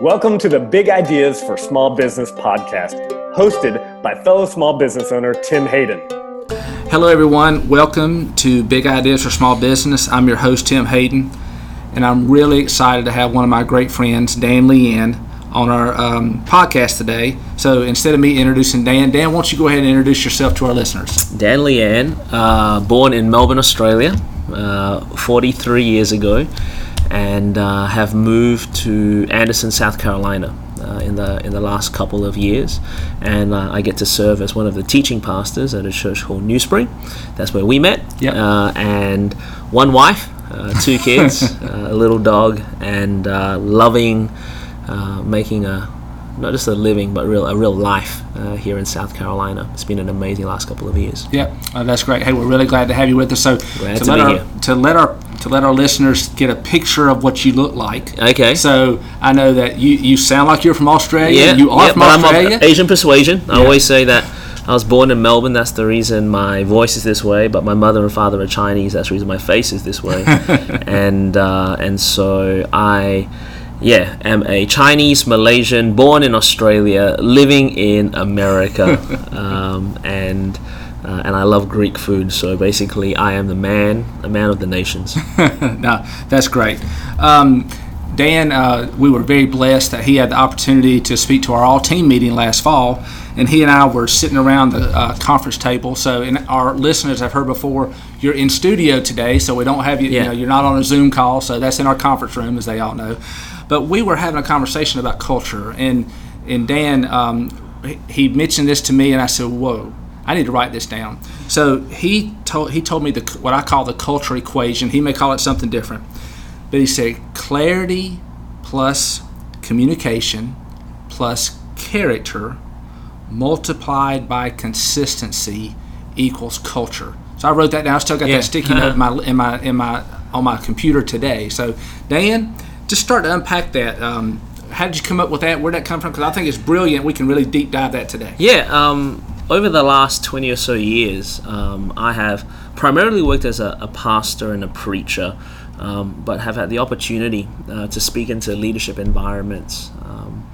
Welcome to the Big Ideas for Small Business podcast, hosted by fellow small business owner Tim Hayden. Hello, everyone. Welcome to Big Ideas for Small Business. I'm your host, Tim Hayden, and I'm really excited to have one of my great friends, Dan Lian, on our um, podcast today. So instead of me introducing Dan, Dan, why don't you go ahead and introduce yourself to our listeners? Dan Lian, uh, born in Melbourne, Australia, uh, 43 years ago and uh, have moved to Anderson, South Carolina. Uh, in the in the last couple of years, and uh, I get to serve as one of the teaching pastors at a church called New Spring. That's where we met. Yep. Uh, and one wife, uh, two kids, uh, a little dog, and loving making a not just a living, but real a real life uh, here in South Carolina. It's been an amazing last couple of years. Yeah, uh, that's great. Hey, we're really glad to have you with us. So glad to, to let our here. to let our to let our listeners get a picture of what you look like. Okay. So I know that you you sound like you're from Australia. Yeah, you are yeah, from Australia. I'm of Asian persuasion. I Yeah. always say that. I was born in Melbourne. That's the reason my voice is this way. But my mother and father are Chinese. That's the reason my face is this way. and uh, and so I, yeah, am a Chinese Malaysian born in Australia, living in America, um, and uh, and I love Greek food. So basically, I am the man, a man of the nations. now, that's great. Um, Dan, uh, we were very blessed that he had the opportunity to speak to our all team meeting last fall, and he and I were sitting around the uh, conference table. So, and our listeners have heard before, you're in studio today, so we don't have you, you Yeah. know, you're not on a Zoom call, so that's in our conference room, as they all know. But we were having a conversation about culture, and and Dan, um, he mentioned this to me, and I said, "Whoa." I need to write this down. So he told he told me the what I call the culture equation. He may call it something different, but he said clarity plus communication plus character multiplied by consistency equals culture. So I wrote that down. I still got Yeah. that sticky note in my in my in my on my computer today. So Dan, just start to unpack that. Um, how did you come up with that? Where'd that come from? Because I think it's brilliant. We can really deep dive that today. Yeah, um, over the last 20 or so years, um, I have primarily worked as a, a pastor and a preacher, um, but have had the opportunity uh, to speak into leadership environments um,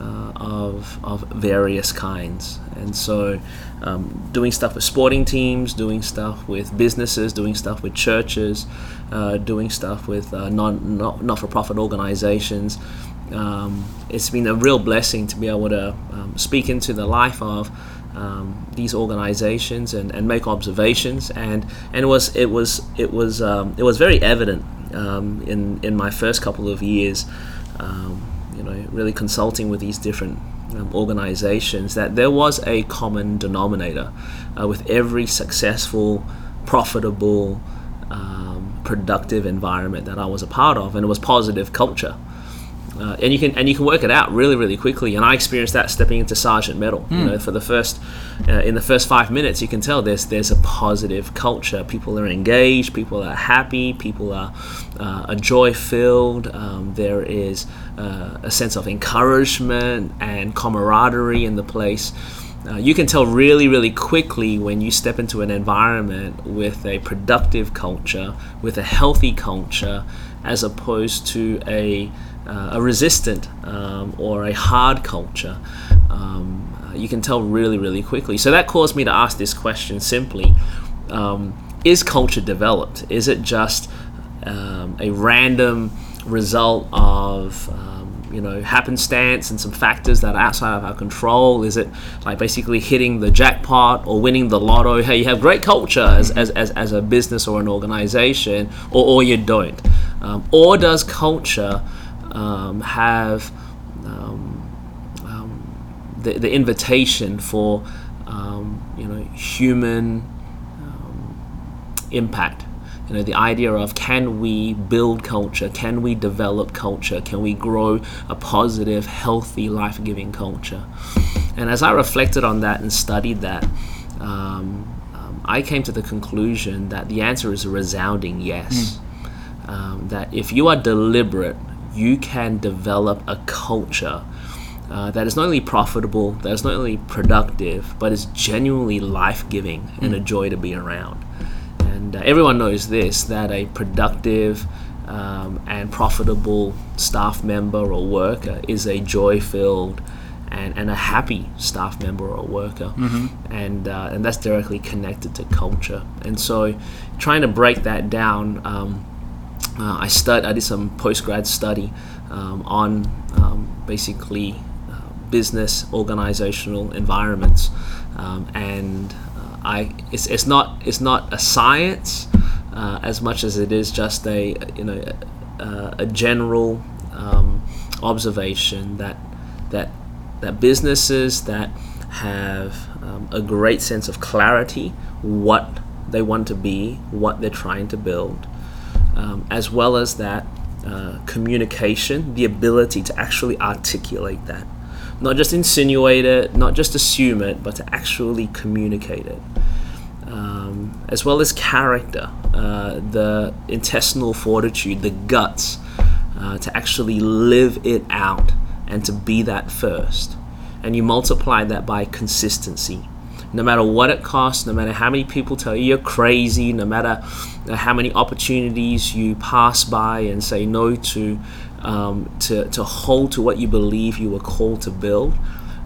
uh, of, of various kinds. And so, um, doing stuff with sporting teams, doing stuff with businesses, doing stuff with churches, uh, doing stuff with uh, non, not, not-for-profit organizations. Um, it's been a real blessing to be able to um, speak into the life of um, these organizations and, and make observations. And and it was it was it was um, it was very evident um, in in my first couple of years um, you know really consulting with these different um, organizations that there was a common denominator uh, with every successful profitable um, productive environment that I was a part of. And it was positive culture uh, and you can and you can work it out really really quickly. And I experienced that stepping into Sargent Metal you know for the first uh, in the first five minutes you can tell there's there's a positive culture. People are engaged people are happy people are uh, joy filled um, there is uh, a sense of encouragement and camaraderie in the place. Uh, you can tell really, really quickly when you step into an environment with a productive culture, with a healthy culture, as opposed to a, uh, a resistant um, or a hard culture. Um, uh, you can tell really, really quickly. So that caused me to ask this question simply um, Is culture developed? Is it just um, a random result of um, you know happenstance and some factors that are outside of our control? Is it like basically hitting the jackpot or winning the lotto? Hey, you have great culture as, as, as, as a business or an organization, or, or you don't. Um, or does culture um, have um, um, the, the invitation for um, you know human um, impact. You know the idea of can we build culture can we develop culture can we grow a positive healthy life-giving culture? And as i reflected on that and studied that um, um, i came to the conclusion that the answer is a resounding yes. Um, that if you are deliberate you can develop a culture uh, that is not only profitable, that is not only productive, but is genuinely life giving and a joy to be around. And uh, everyone knows this that a productive, um, and profitable staff member or worker is a joy filled and, and a happy staff member or worker. And, uh, and that's directly connected to culture. And so trying to break that down, um, uh, I stud I did some post grad study um, on um, basically uh, business organizational environments, um, and uh, I it's, it's not it's not a science uh, as much as it is just a you know a, a general um, observation that that that businesses that have um, a great sense of clarity what they want to be what they're trying to build um, as well as that uh, communication, the ability to actually articulate that. Not just insinuate it, not just assume it, but to actually communicate it. Um, as well as character, uh, the intestinal fortitude, the guts uh, to actually live it out and to be that first. And you multiply that by consistency no matter what it costs, no matter how many people tell you you're crazy, no matter uh, how many opportunities you pass by and say no to, um, to, to hold to what you believe you were called to build.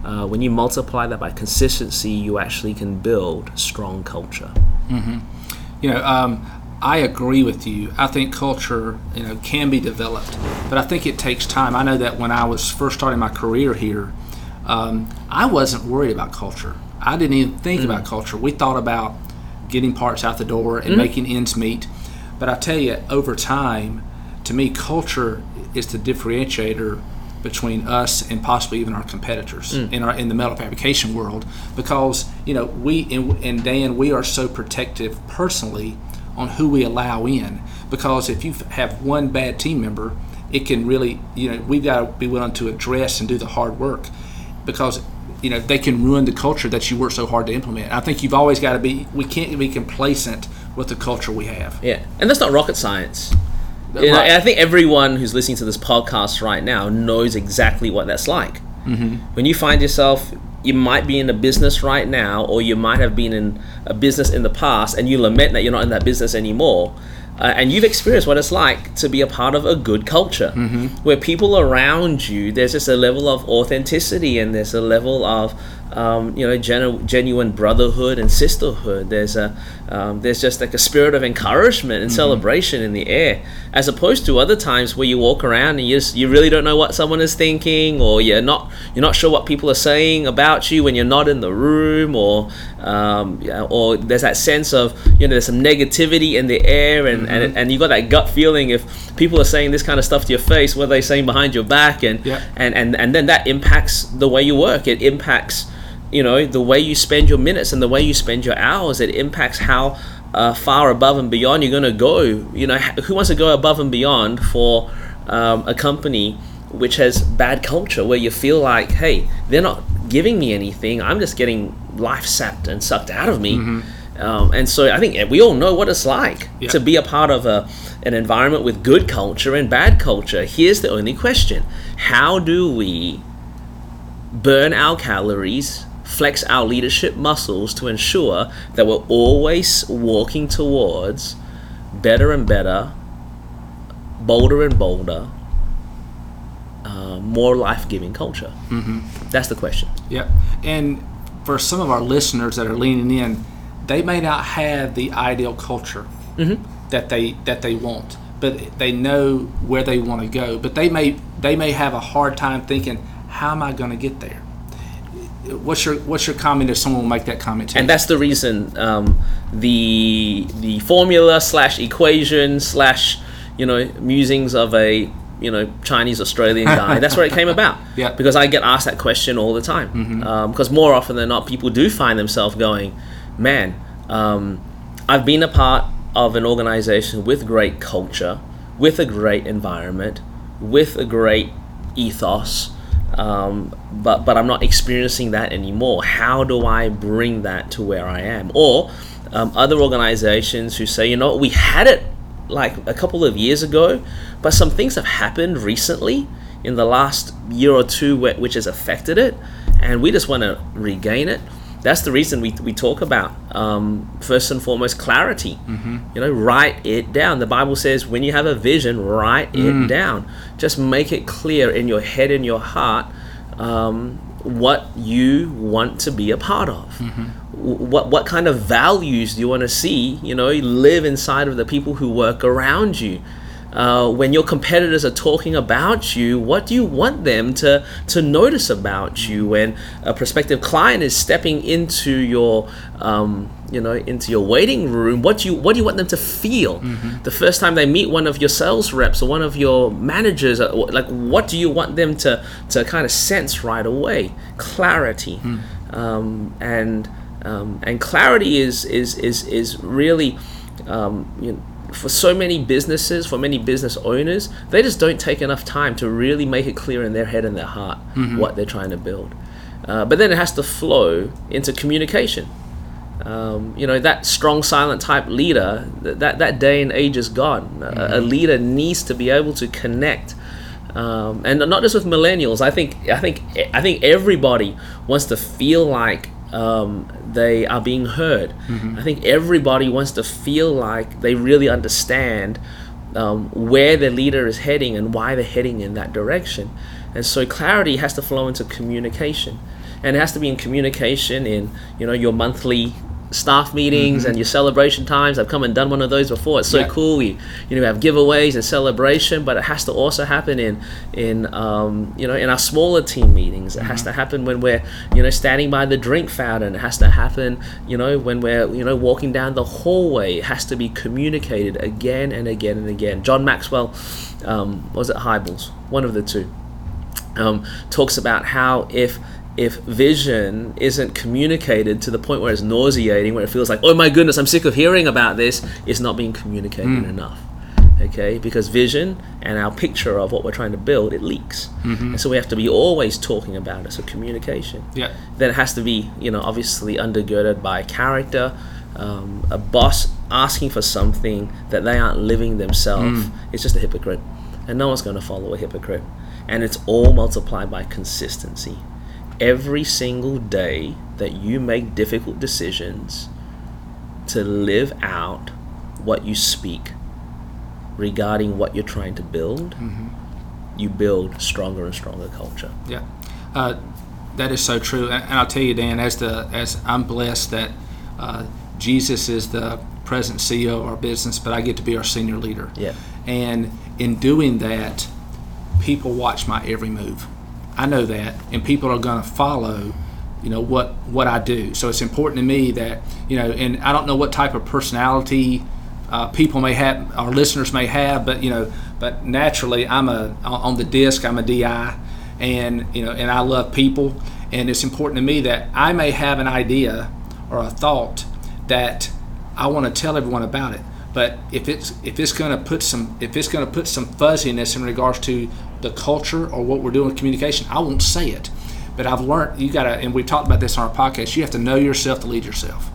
Uh, when you multiply that by consistency, you actually can build strong culture. You know, um, I agree with you. I think culture, you know, can be developed, but I think it takes time. I know that when I was first starting my career here, um, I wasn't worried about culture. I didn't even think mm. about culture. We thought about getting parts out the door and mm. making ends meet. But I tell you, over time, to me, culture is the differentiator between us and possibly even our competitors mm. in our in the metal fabrication world. Because you know we and, and Dan we are so protective personally on who we allow in. Because if you have one bad team member it can really you know we've got to be willing to address and do the hard work. Because you know they can ruin the culture that you work so hard to implement. I think you've always got to be. We can't be complacent with the culture we have. Yeah, and that's not rocket science. You know, Right. I think everyone who's listening to this podcast right now knows exactly what that's like. Mm-hmm. When you find yourself, you might be in a business right now, or you might have been in a business in the past, and you lament that you're not in that business anymore. Uh, and you've experienced what it's like to be a part of a good culture where people around you, there's just a level of authenticity and there's a level of um, you know genu- genuine brotherhood and sisterhood. There's a um, there's just like a spirit of encouragement and celebration in the air, as opposed to other times where you walk around and you just, you really don't know what someone is thinking, or you're not you're not sure what people are saying about you when you're not in the room, or um, yeah, or there's that sense of you know there's some negativity in the air, and and, and you got that gut feeling if people are saying this kind of stuff to your face, what are they saying behind your back, and Yeah. and and and then that impacts the way you work. It impacts you know the way you spend your minutes and the way you spend your hours. It impacts how uh, far above and beyond you're going to go. You know, who wants to go above and beyond for um, a company which has bad culture where you feel like, hey, they're not giving me anything. I'm just getting life sapped and sucked out of me. Um, and so I think we all know what it's like Yeah. to be a part of a, an environment with good culture and bad culture. Here's the only question How do we burn our calories, flex our leadership muscles to ensure that we're always walking towards better and better, bolder and bolder, uh, more life giving culture? Mm-hmm. That's the question. Yep. And for some of our listeners that are leaning in, they may not have the ideal culture that they that they want, but they know where they want to go. But they may they may have a hard time thinking, how am I going to get there? What's your what's your comment if someone will make that comment to and you? that's the reason um, the the formula slash equation slash you know musings of a you know Chinese Australian guy. that's where it came about. Yeah. Because I get asked that question all the time. Because more often than not, people do find themselves going, "Man, um, I've been a part of an organization with great culture, with a great environment, with a great ethos." Um, but but I'm not experiencing that anymore. How do I bring that to where I am? Or um, other organizations who say, you know, we had it like a couple of years ago, but some things have happened recently in the last year or two which has affected it, and we just want to regain it. That's the reason we, we talk about um, first and foremost clarity. You know, write it down. The Bible says when you have a vision, write it down. Just make it clear in your head and your heart um, what you want to be a part of. W- What what kind of values do you want to see? You know, live inside of the people who work around you. Uh, when your competitors are talking about you, what do you want them to to notice about you? When a prospective client is stepping into your um, you know into your waiting room, what do you what do you want them to feel the first time they meet one of your sales reps or one of your managers? uh, Like, what do you want them to to kind of sense right away? Clarity, um, and um, and clarity is is is is really um, you know, for so many businesses, for many business owners, they just don't take enough time to really make it clear in their head and their heart what they're trying to build. Uh, but then it has to flow into communication. Um, you know that strong silent type leader th- that that day and age is gone a, a leader needs to be able to connect um, and not just with millennials i think i think i think everybody wants to feel like um, they are being heard. I think everybody wants to feel like they really understand um, where their leader is heading and why they're heading in that direction. And so clarity has to flow into communication. And it has to be in communication in you know your monthly staff meetings and your celebration times. I've come and done one of those before. It's so Yeah. cool. We you know we have giveaways and celebration but it has to also happen in in um, you know in our smaller team meetings. It has to happen when we're you know standing by the drink fountain. It has to happen you know when we're you know walking down the hallway. It has to be communicated again and again and again. John maxwell um, was it Hybels? one of the two um, talks about how if if vision isn't communicated to the point where it's nauseating, where it feels like, oh my goodness, I'm sick of hearing about this, it's not being communicated hmm. enough. Okay, because vision and our picture of what we're trying to build, it leaks, mm-hmm. and so we have to be always talking about it. So communication. Yeah. Then it has to be, you know, obviously undergirded by character. Um, a boss asking for something that they aren't living themselves mm. is just a hypocrite, and no one's going to follow a hypocrite. And it's all multiplied by consistency. Every single day that you make difficult decisions to live out what you speak regarding what you're trying to build, you build stronger and stronger culture. Yeah, uh, that is so true. And, and I'll tell you, Dan, as the as I'm blessed that uh, Jesus is the present CEO of our business, but I get to be our senior leader. Yeah. And in doing that, people watch my every move. I know that, and people are going to follow. You know what what I do. So it's important to me that you know, and I don't know what type of personality uh, people may have, our listeners may have, but you know, but naturally, I'm a on the disc. I'm a DI, and you know, and I love people, and it's important to me that I may have an idea or a thought that I want to tell everyone about it. But if it's if it's going to put some if it's going to put some fuzziness in regards to the culture or what we're doing with communication, I won't say it. But I've learned you got to, and we've talked about this on our podcast. You have to know yourself to lead yourself.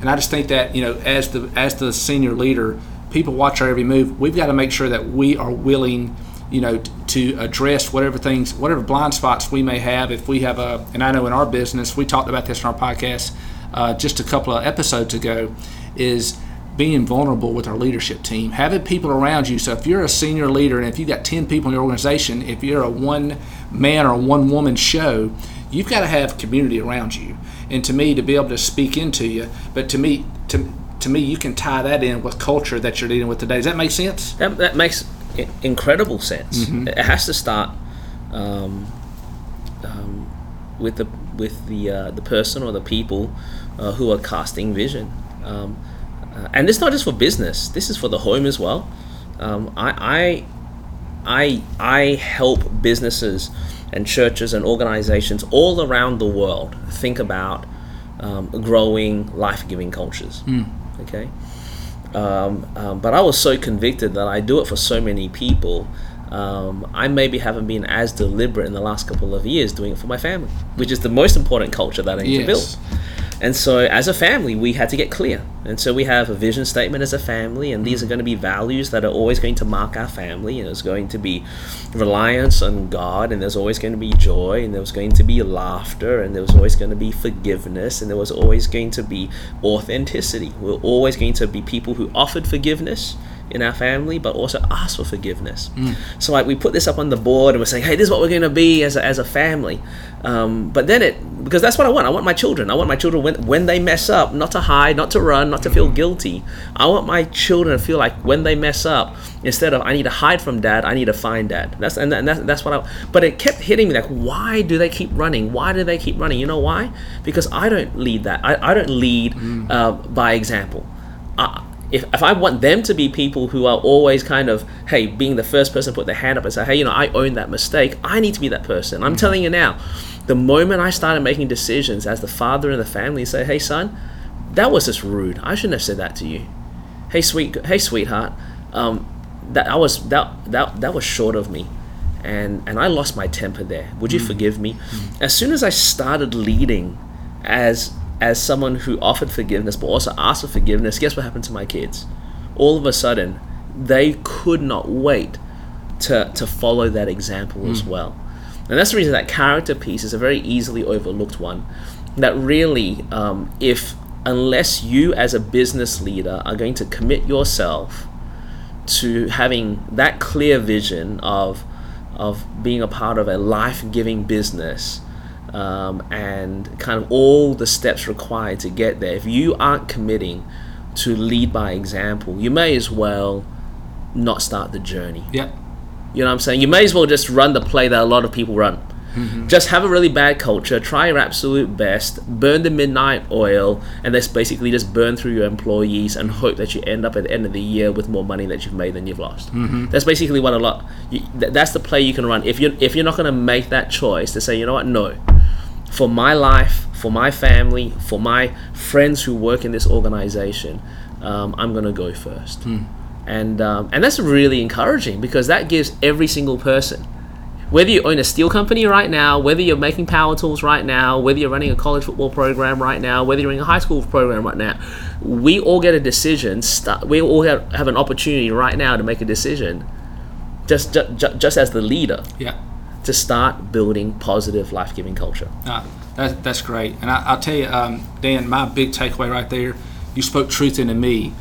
And I just think that you know, as the as the senior leader, people watch our every move. We've got to make sure that we are willing, you know, t- to address whatever things, whatever blind spots we may have. If we have a, and I know in our business, we talked about this in our podcast uh, just a couple of episodes ago, is being vulnerable with our leadership team, having people around you. So if you're a senior leader and if you've got 10 people in your organization, if you're a one man or one woman show, you've got to have community around you. And to me, to be able to speak into you, but to me, to, to me, you can tie that in with culture that you're dealing with today. Does that make sense? That, that makes incredible sense. It has to start um, um, with the with the uh, the person or the people uh, who are casting vision. Um, uh, and it's not just for business. This is for the home as well. Um, I, I I I help businesses and churches and organizations all around the world think about um, growing life-giving cultures. Okay. Um, um, but I was so convicted that I do it for so many people. Um, I maybe haven't been as deliberate in the last couple of years doing it for my family, which is the most important culture that I need to build. And so, as a family, we had to get clear. And so, we have a vision statement as a family, and these are going to be values that are always going to mark our family. And there's going to be reliance on God, and there's always going to be joy, and there was going to be laughter, and there was always going to be forgiveness, and there was always going to be authenticity. We're always going to be people who offered forgiveness in our family, but also ask for forgiveness. Mm. So like we put this up on the board and we're saying, hey, this is what we're going to be as a, as a family. Um, but then it because that's what I want. I want my children. I want my children when when they mess up, not to hide, not to run, not to feel guilty. I want my children to feel like when they mess up, instead of I need to hide from dad, I need to find dad. That's and, that, and that's, that's what I. But it kept hitting me like, why do they keep running? Why do they keep running? You know why? Because I don't lead that. I, I don't lead mm. uh, by example. I, if, if I want them to be people who are always kind of, hey, being the first person to put their hand up and say, hey, you know, I own that mistake, I need to be that person. I'm telling you now, the moment I started making decisions as the father in the family, say, hey, son, that was just rude. I shouldn't have said that to you. Hey, sweet, hey, sweetheart, um, that I was that that that was short of me, and and I lost my temper there. Would you mm. forgive me? Mm. As soon as I started leading as as someone who offered forgiveness but also asked for forgiveness, guess what happened to my kids? All of a sudden, they could not wait to, to follow that example mm. as hmm. well. And that's the reason that character piece is a very easily overlooked one. That really, um, if unless you as a business leader are going to commit yourself to having that clear vision of of being a part of a life-giving business um, and kind of all the steps required to get there. If you aren't committing to lead by example, you may as well not start the journey. Yeah. You know what I'm saying? You may as well just run the play that a lot of people run. Mm-hmm. Just have a really bad culture, try your absolute best, burn the midnight oil, and that's basically just burn through your employees and hope that you end up at the end of the year with more money that you've made than you've lost. Mm-hmm. That's basically what a lot. You, th- that's the play you can run. If you're if you're not going to make that choice to say, you know what, no, for my life, for my family, for my friends who work in this organization, um, I'm going to go first. Hmm. And, um, and that's really encouraging because that gives every single person, whether you own a steel company right now, whether you're making power tools right now, whether you're running a college football program right now, whether you're in a high school program right now, we all get a decision. Start, we all have, have an opportunity right now to make a decision, just, just, just as the leader. Yeah to start building positive, life giving culture. Uh, that, that's great. And I, will tell you, um, Dan, my big takeaway right there you spoke truth into me.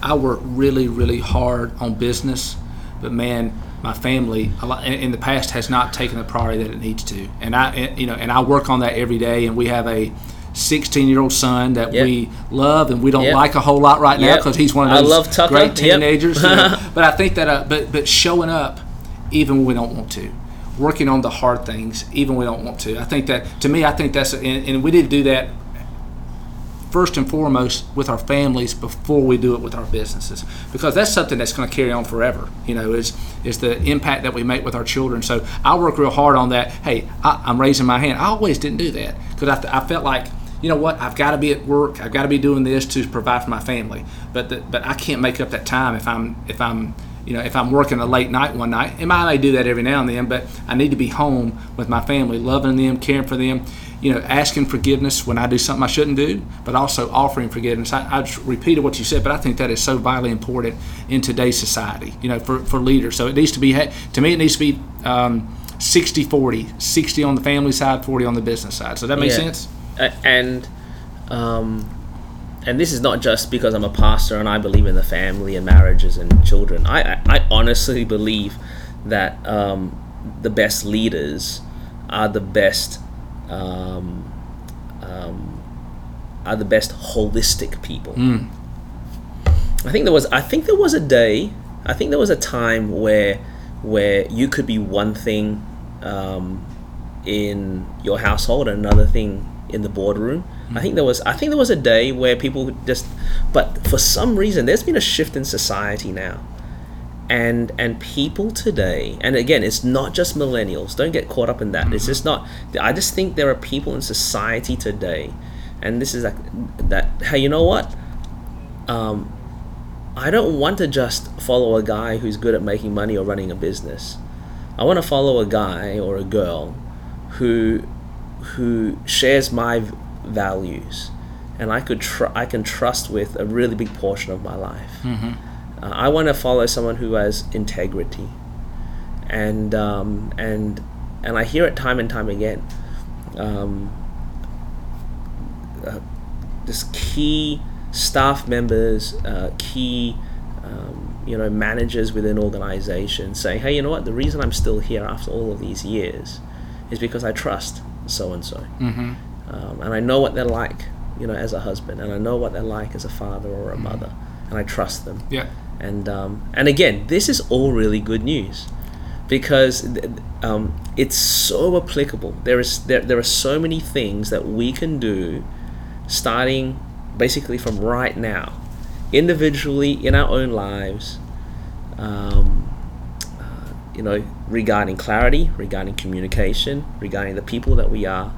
I work really, really hard on business, but man, my family in the past has not taken the priority that it needs to, and I, you know, and I work on that every day. And we have a 16 year old son that yep. we love and we don't yep. like a whole lot right now because he's one of those great teenagers. You know, but I think that, uh, but but showing up even when we don't want to working on the hard things, even we don't want to. I think that, to me, I think that's, and, and we to do that first and foremost with our families before we do it with our businesses because that's something that's going to carry on forever you know is is the impact that we make with our children. So i work real hard on that. Hey I, am raising my hand. I always didn't do that because I, I felt like you know what i've got to be at work i've got to be doing this to provide for my family. But the, but i can't make up that time if i'm if i'm you know, if I'm working a late night one night, and I may do that every now and then, but I need to be home with my family, loving them, caring for them, you know, asking forgiveness when I do something I shouldn't do, but also offering forgiveness. I, I repeated what you said, but I think that is so vitally important in today's society, you know, for, for leaders. So it needs to be, to me, it needs to be um, 60 40, 60 on the family side, 40 on the business side. So that makes yeah. sense? Uh, and, um, and this is not just because I'm a pastor and I believe in the family and marriages and children. I, I, I honestly believe that um, the best leaders are the best um, um, are the best holistic people. Mm. I think there was I think there was a day I think there was a time where where you could be one thing um, in your household and another thing in the boardroom I think there was I think there was a day where people just but for some reason there's been a shift in society now. And and people today, and again, it's not just millennials. Don't get caught up in that. It's just not. I just think there are people in society today, and this is like that. Hey, you know what? Um, I don't want to just follow a guy who's good at making money or running a business. I want to follow a guy or a girl who who shares my values and I could tr- I can trust with a really big portion of my life. Uh, I want to follow someone who has integrity, and um, and and I hear it time and time again. Um, uh, just key staff members, uh, key um, you know managers within organizations saying, "Hey, you know what? The reason I'm still here after all of these years is because I trust so and so, Mm-hmm. Um, and I know what they're like, you know, as a husband, and I know what they're like as a father or a mother, and I trust them." Yeah. And um, and again, this is all really good news because um, it's so applicable. There is there, there are so many things that we can do, starting basically from right now, individually in our own lives. Um, uh, you know, regarding clarity, regarding communication, regarding the people that we are,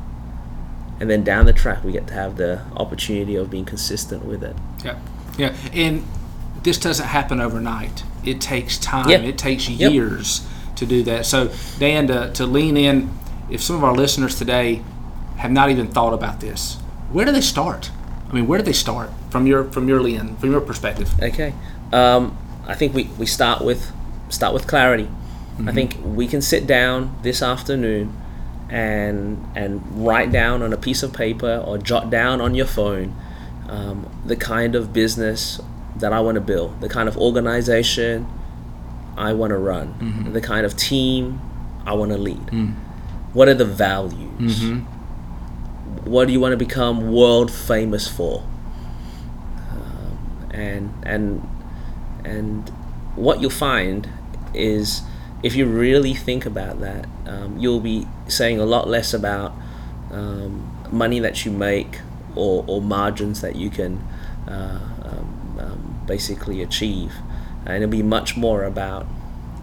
and then down the track we get to have the opportunity of being consistent with it. Yeah, yeah, and this doesn't happen overnight. It takes time. Yeah. It takes Yep. years to do that. So, Dan, to, to lean in, if some of our listeners today have not even thought about this, where do they start? I mean, where do they start from your from your lens, from your perspective? Okay. Um, I think we, we start with start with clarity. I think we can sit down this afternoon and and write down on a piece of paper or jot down on your phone um, the kind of business that I want to build, the kind of organization I want to run, the kind of team I want to lead. What are the values? What do you want to become world famous for? Um, and and and what you'll find is if you really think about that, um, you'll be saying a lot less about um, money that you make or, or margins that you can uh, um, um, basically achieve, and it'll be much more about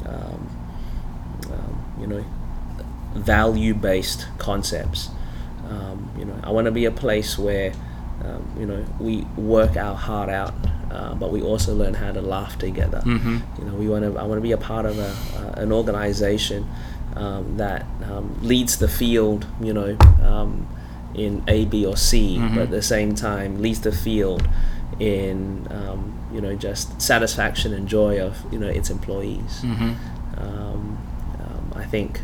um, um, you know value-based concepts. You know, I want to be a place where you know we work our heart out, uh, but we also learn how to laugh together. You know, we want to. I want to be a part of a, uh, an organization um, that um, leads the field. You know, um, in A, B, or C, but at the same time leads the field in um, you know just satisfaction and joy of you know its employees. Um, um, I think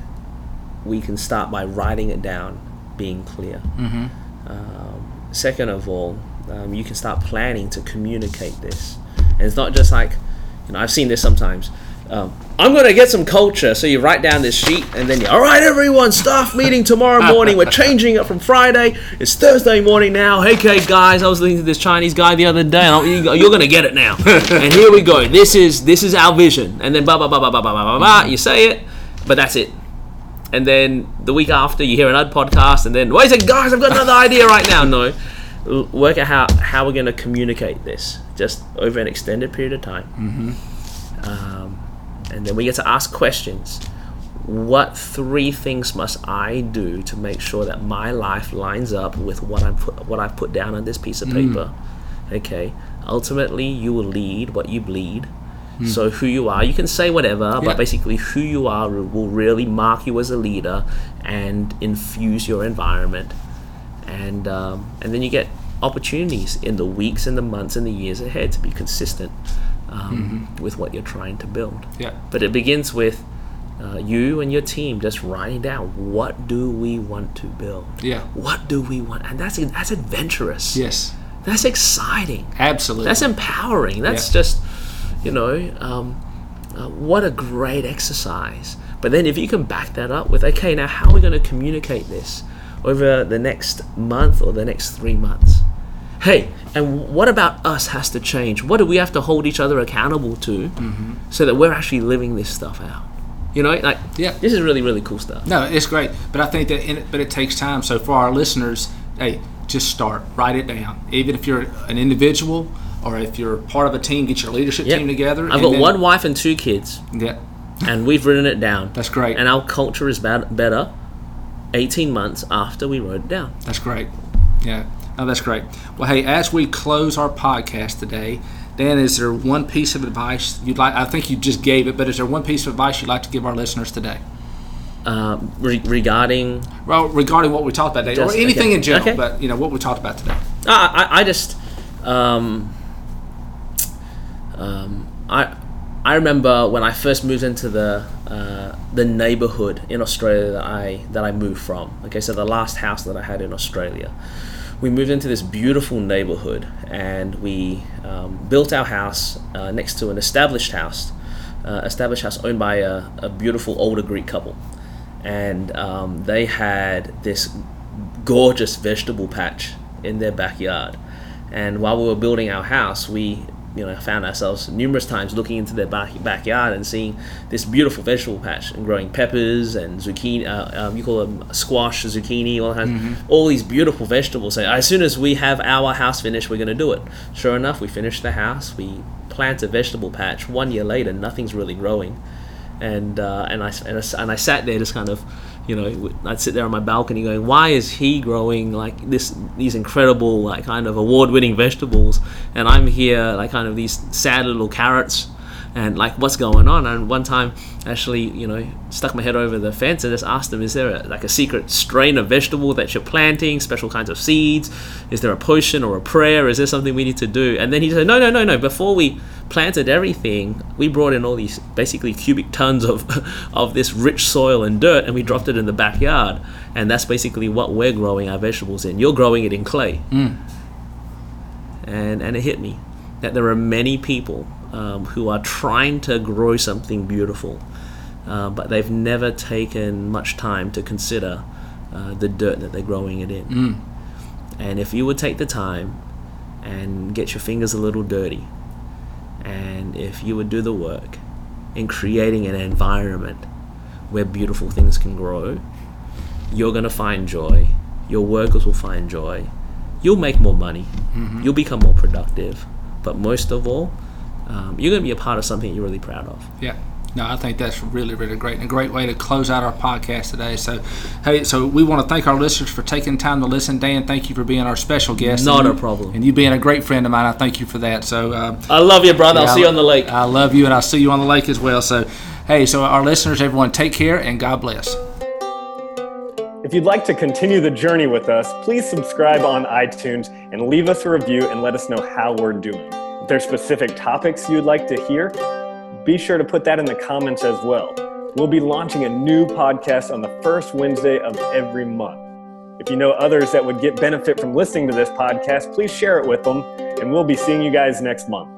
we can start by writing it down, being clear. Um, second of all, um, you can start planning to communicate this. And it's not just like, you know, I've seen this sometimes. Um, I'm going to get some culture. So you write down this sheet and then you, all right, everyone, staff meeting tomorrow morning. We're changing it from Friday. It's Thursday morning now. Hey, okay, guys, I was listening to this Chinese guy the other day and you're going to get it now. and here we go. This is this is our vision. And then blah, blah, blah, blah, blah, blah, blah, blah. You say it, but that's it. And then the week after, you hear another podcast and then, wait a second, guys, I've got another idea right now. No work out how how we're going to communicate this just over an extended period of time, mm-hmm. um, and then we get to ask questions. What three things must I do to make sure that my life lines up with what I'm put, what I've put down on this piece of paper? Okay. Ultimately, you will lead what you bleed. So who you are, you can say whatever, Yeah. but basically who you are will really mark you as a leader and infuse your environment, and um, and then you get opportunities in the weeks and the months and the years ahead to be consistent um, with what you're trying to build. Yeah. But it begins with uh, you and your team just writing down what do we want to build. Yeah. What do we want, and that's that's adventurous. Yes. That's exciting. Absolutely. That's empowering. That's Yeah. just, you know, um, uh, what a great exercise. But then if you can back that up with, okay, now how are we going to communicate this over the next month or the next three months? Hey, and what about us has to change? What do we have to hold each other accountable to mm-hmm. so that we're actually living this stuff out? You know, like, Yeah. this is really, really cool stuff. No, it's great, but I think that in it, but it takes time. So for our listeners, hey, just start, write it down. Even if you're an individual or if you're part of a team, get your leadership Yep. team together. I've got then- one wife and two kids. Yeah, and we've written it down. That's great. And our culture is bad, better 18 months after we wrote it down. that's great. Yeah, no, that's great. Well, hey, as we close our podcast today, Dan, is there one piece of advice you'd like? I think you just gave it, but is there one piece of advice you'd like to give our listeners today? Um, re- regarding, Well, regarding what we talked about today, Just- or anything okay. in general, Okay. but you know what we talked about today. I, I, I just um, um, I I remember when I first moved into the uh, the neighborhood in Australia that I that I moved from. Okay, so the last house that I had in Australia, we moved into this beautiful neighborhood, and we um, built our house uh, next to an established house, uh, established house owned by a, a beautiful older Greek couple, and um, they had this gorgeous vegetable patch in their backyard. And while we were building our house, we you know found ourselves numerous times looking into their back, backyard and seeing this beautiful vegetable patch and growing peppers and zucchini. Uh, um, you call them squash, zucchini, all that, mm-hmm. all these beautiful vegetables. So as soon as we have our house finished, we're going to do it. Sure enough, we finished the house. We plant a vegetable patch. One year later, nothing's really growing, and uh, and I and I, and I sat there just kind of you know, I'd sit there on my balcony going, why is he growing like this, these incredible, like kind of award-winning vegetables, and I'm here like kind of these sad little carrots, and like what's going on? And one time, actually, you know, stuck my head over the fence and just asked him, is there a, like a secret strain of vegetable that you're planting, special kinds of seeds? Is there a potion or a prayer? Is there something we need to do? And then he said, no, no, no, no. Before we planted everything, we brought in all these basically cubic tons of of this rich soil and dirt, and we dropped it in the backyard, and that's basically what we're growing our vegetables in. You're growing it in clay, mm. and and it hit me that there are many people um, who are trying to grow something beautiful, uh, but they've never taken much time to consider uh, the dirt that they're growing it in. Mm. And if you would take the time and get your fingers a little dirty and if you would do the work in creating an environment where beautiful things can grow, you're going to find joy. Your workers will find joy. You'll make more money. Mm-hmm. You'll become more productive. But most of all, um, you're going to be a part of something you're really proud of. Yeah. No, I think that's really, really great and a great way to close out our podcast today. So, hey, so we want to thank our listeners for taking time to listen. Dan, thank you for being our special guest. Not and a problem. And you being a great friend of mine, I thank you for that. So, uh, I love you, brother. yeah, I'll see you on the lake. I love you, and I'll see you on the lake as well. So, hey, so our listeners, everyone, take care and God bless. If you'd like to continue the journey with us, please subscribe on iTunes and leave us a review and let us know how we're doing. If there's specific topics you'd like to hear, be sure to put that in the comments as well. We'll be launching a new podcast on the first Wednesday of every month. If you know others that would get benefit from listening to this podcast, please share it with them, and we'll be seeing you guys next month.